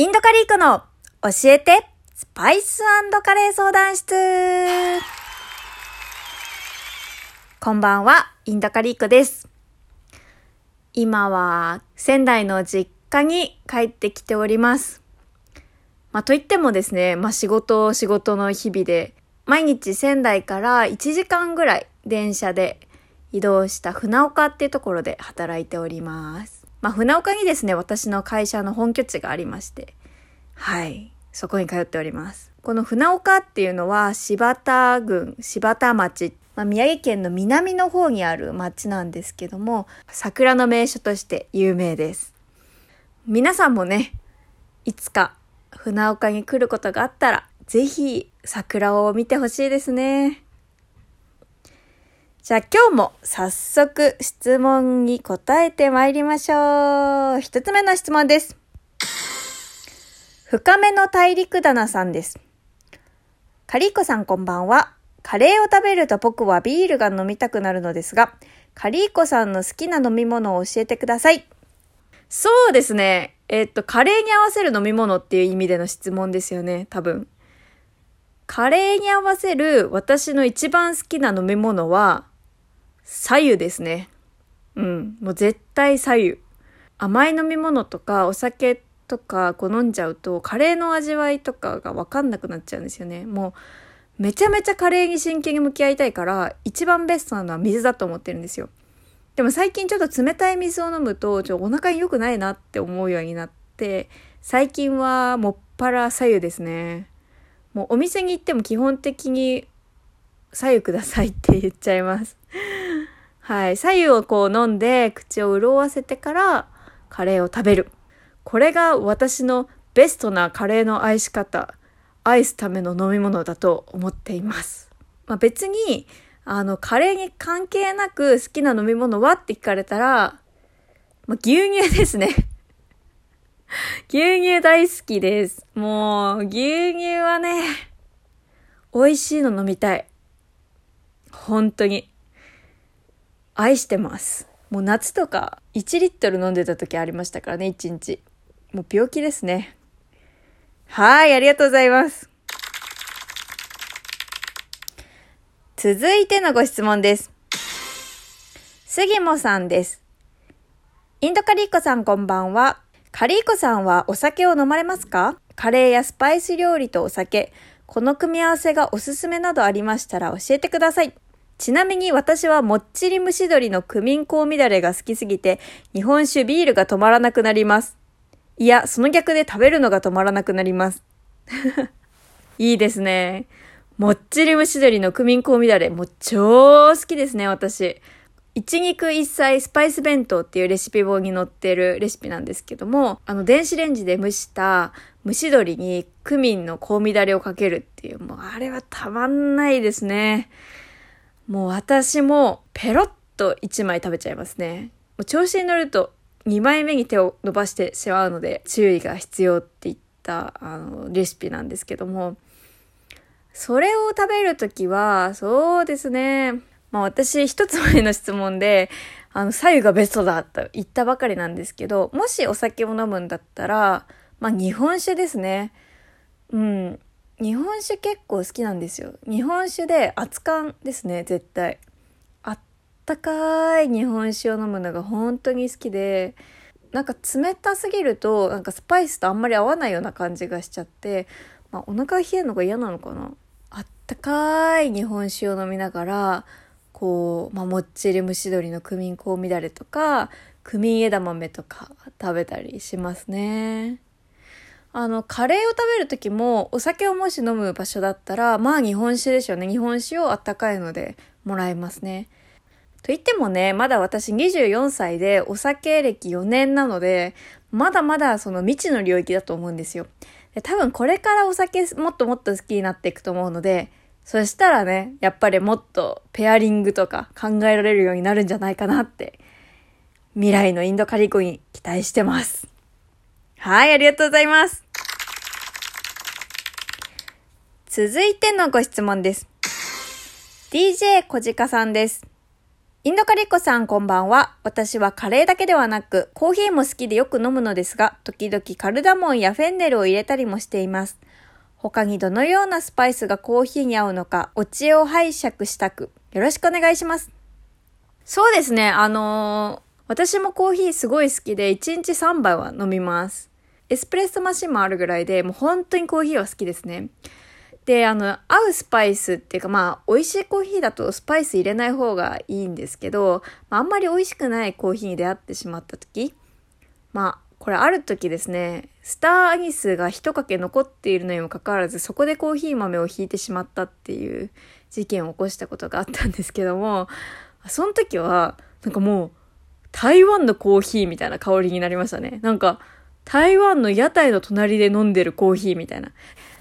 インドカリーコの教えてスパイスカレー相談室こんばんは、インドカリーコです。今は仙台の実家に帰ってきております。まあ、といってもですね、まあ、仕事仕事の日々で、毎日仙台から1時間ぐらい電車で移動した船岡っていうところで働いております。まあ、船岡にですね、私の会社の本拠地がありまして、はい、そこに通っております。この船岡っていうのは柴田郡、柴田町、まあ、宮城県の南の方にある町なんですけども、桜の名所として有名です。皆さんもね、いつか船岡に来ることがあったら、ぜひ桜を見てほしいですね。じゃあ今日も早速質問に答えてまいりましょう。一つ目の質問です。深めの大陸棚さんです。カリーコさんこんばんは。カレーを食べると僕はビールが飲みたくなるのですが、カリーコさんの好きな飲み物を教えてください。そうですね。えっと、カレーに合わせる飲み物っていう意味での質問ですよね、多分。カレーに合わせる私の一番好きな飲み物は、左右ですね。うん。もう絶対左右。甘い飲み物とかお酒とかこう飲んじゃうと、カレーの味わいとかがわかんなくなっちゃうんですよね。もう、めちゃめちゃカレーに真剣に向き合いたいから、一番ベストなのは水だと思ってるんですよ。でも最近ちょっと冷たい水を飲むと、ちょお腹に良くないなって思うようになって、最近はもっぱら左右ですね。もうお店に行っても基本的に左右くださいって言っちゃいます。はい。左右をこう飲んで口を潤わせてからカレーを食べる。これが私のベストなカレーの愛し方、愛すための飲み物だと思っています。まあ、別に、あの、カレーに関係なく好きな飲み物はって聞かれたら、まあ、牛乳ですね。牛乳大好きです。もう、牛乳はね、美味しいの飲みたい。本当に。愛してます。もう夏とか1リットル飲んでた時ありましたからね、1日。もう病気ですね。はい、ありがとうございます。続いてのご質問です。杉もさんです。インドカリーコさんこんばんは。カリーコさんはお酒を飲まれますか？カレーやスパイス料理とお酒、この組み合わせがおすすめなどありましたら教えてください。ちなみに私はもっちり蒸し鶏のクミン香味だれが好きすぎて、日本酒ビールが止まらなくなります。いや、その逆で食べるのが止まらなくなります。いいですね。もっちり蒸し鶏のクミン香味だれ、もう超好きですね、私。一肉一菜スパイス弁当っていうレシピ本に載ってるレシピなんですけども、あの電子レンジで蒸した蒸し鶏にクミンの香味だれをかけるっていう、もうあれはたまんないですね。もう私もペロッと1枚食べちゃいますね。もう調子に乗ると2枚目に手を伸ばしてしまうので注意が必要って言ったあのレシピなんですけども、それを食べるときは、そうですね。まあ私一つ前の質問で、あの、左右がベストだと言ったばかりなんですけど、もしお酒を飲むんだったら、まあ日本酒ですね。うん。日本酒結構好きなんですよ。日本酒で熱燗ですね、絶対。ったかい日本酒を飲むのが本当に好きで、なんか冷たすぎると、なんかスパイスとあんまり合わないような感じがしちゃって、まあお腹が冷えるのが嫌なのかな。あったかい日本酒を飲みながら、こう、まあ、もっちり蒸し鶏のクミン香味だれとか、クミン枝豆とか食べたりしますね。あの、カレーを食べる時も、お酒をもし飲む場所だったら、まあ日本酒でしょうね。日本酒をあったかいのでもらえますね。と言ってもね、まだ私24歳でお酒歴4年なので、まだまだその未知の領域だと思うんですよ。で多分これからお酒もっともっと好きになっていくと思うので、そしたらね、やっぱりもっとペアリングとか考えられるようになるんじゃないかなって、未来のインドカリコに期待してます。はい、ありがとうございます。続いてのご質問です。DJ 小鹿さんです。インドカリコさんこんばんは。私はカレーだけではなく、コーヒーも好きでよく飲むのですが、時々カルダモンやフェンネルを入れたりもしています。他にどのようなスパイスがコーヒーに合うのか、お知恵を拝借したく、よろしくお願いします。そうですね、あのー、私もコーヒーすごい好きで、1日3杯は飲みます。エスプレッソマシンもあるぐらいで、もう本当にコーヒーは好きですね。で、あの、合うスパイスっていうか、まあ、美味しいコーヒーだとスパイス入れない方がいいんですけど、まあ、あんまり美味しくないコーヒーに出会ってしまった時、まあ、これある時ですね、スターアニスが一かけ残っているのにもかかわらず、そこでコーヒー豆をひいてしまったっていう事件を起こしたことがあったんですけども、その時は、なんかもう、台湾のコーヒーみたいな香りになりましたね。なんか、台湾の屋台の隣で飲んでるコーヒーみたいな。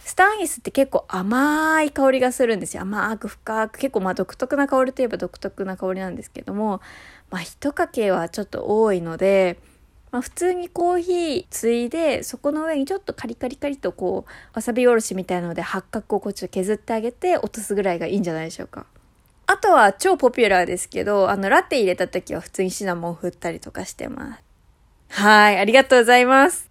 スターアニスって結構甘い香りがするんですよ。甘く深く、結構まあ独特な香りといえば独特な香りなんですけども、まあ一かけはちょっと多いので、まあ、普通にコーヒーついで、そこの上にちょっとカリカリカリとこう、わさびおろしみたいなので八角をこっちょっと削ってあげて落とすぐらいがいいんじゃないでしょうか。あとは超ポピュラーですけど、あの、ラテ入れた時は普通にシナモン振ったりとかしてます。はい、ありがとうございます。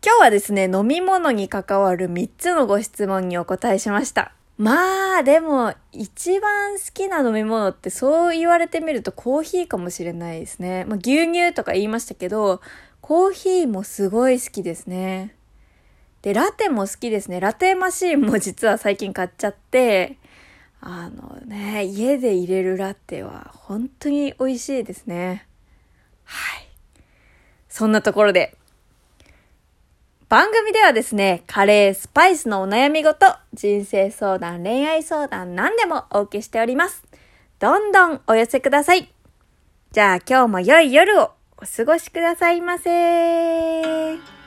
今日はですね、飲み物に関わる3つのご質問にお答えしました。まあ、でも、一番好きな飲み物ってそう言われてみるとコーヒーかもしれないですね。まあ、牛乳とか言いましたけど、コーヒーもすごい好きですね。で、ラテも好きですね。ラテマシーンも実は最近買っちゃって、あのね、家で入れるラテは本当に美味しいですね。はい。そんなところで、番組ではですね、カレー、スパイスのお悩みごと、人生相談、恋愛相談、何でもお受けしております。どんどんお寄せください。じゃあ今日も良い夜をお過ごしくださいませ。